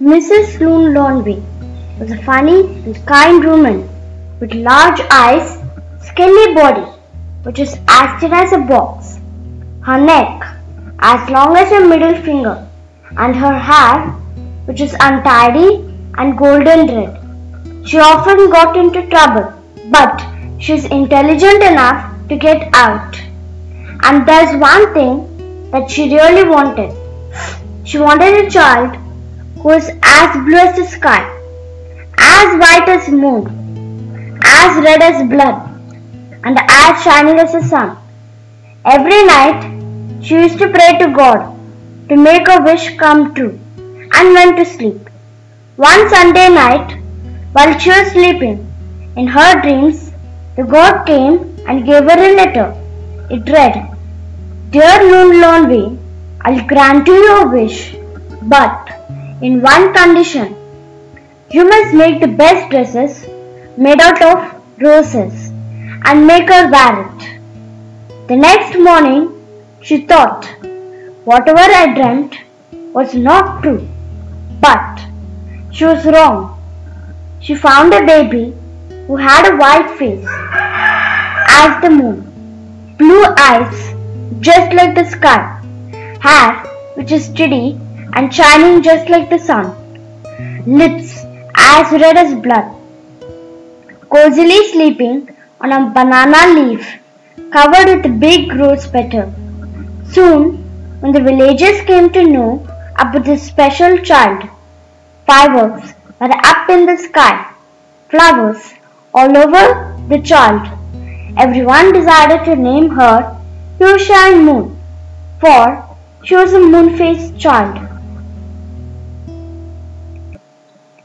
Mrs. Loon Lonby was a funny and kind woman with large eyes, skinny body, which was as thin as a box, her neck as long as her middle finger, and her hair, which was untidy and golden red. She often got into trouble, but she was intelligent enough to get out. And there's one thing that she really wanted. She wanted a child was as blue as the sky, as white as moon, as red as blood, and as shining as the sun. Every night she used to pray to God to make her wish come true and went to sleep. One Sunday night, while she was sleeping, in her dreams, the God came and gave her a letter. It read, Dear Loon Lonely, I'll grant you your wish, but in one condition. You must make the best dresses made out of roses and make her wear it. The next morning, she thought whatever I dreamt was not true, but she was wrong. She found a baby who had a white face as the moon, blue eyes just like the sky, hair which is steady and shining just like the sun, lips as red as blood, cozily sleeping on a banana leaf covered with big rose petal. Soon, when the villagers came to know about this special child, fireworks were up in the sky, flowers all over the child. Everyone decided to name her You Shine Moon, for she was a moon faced child.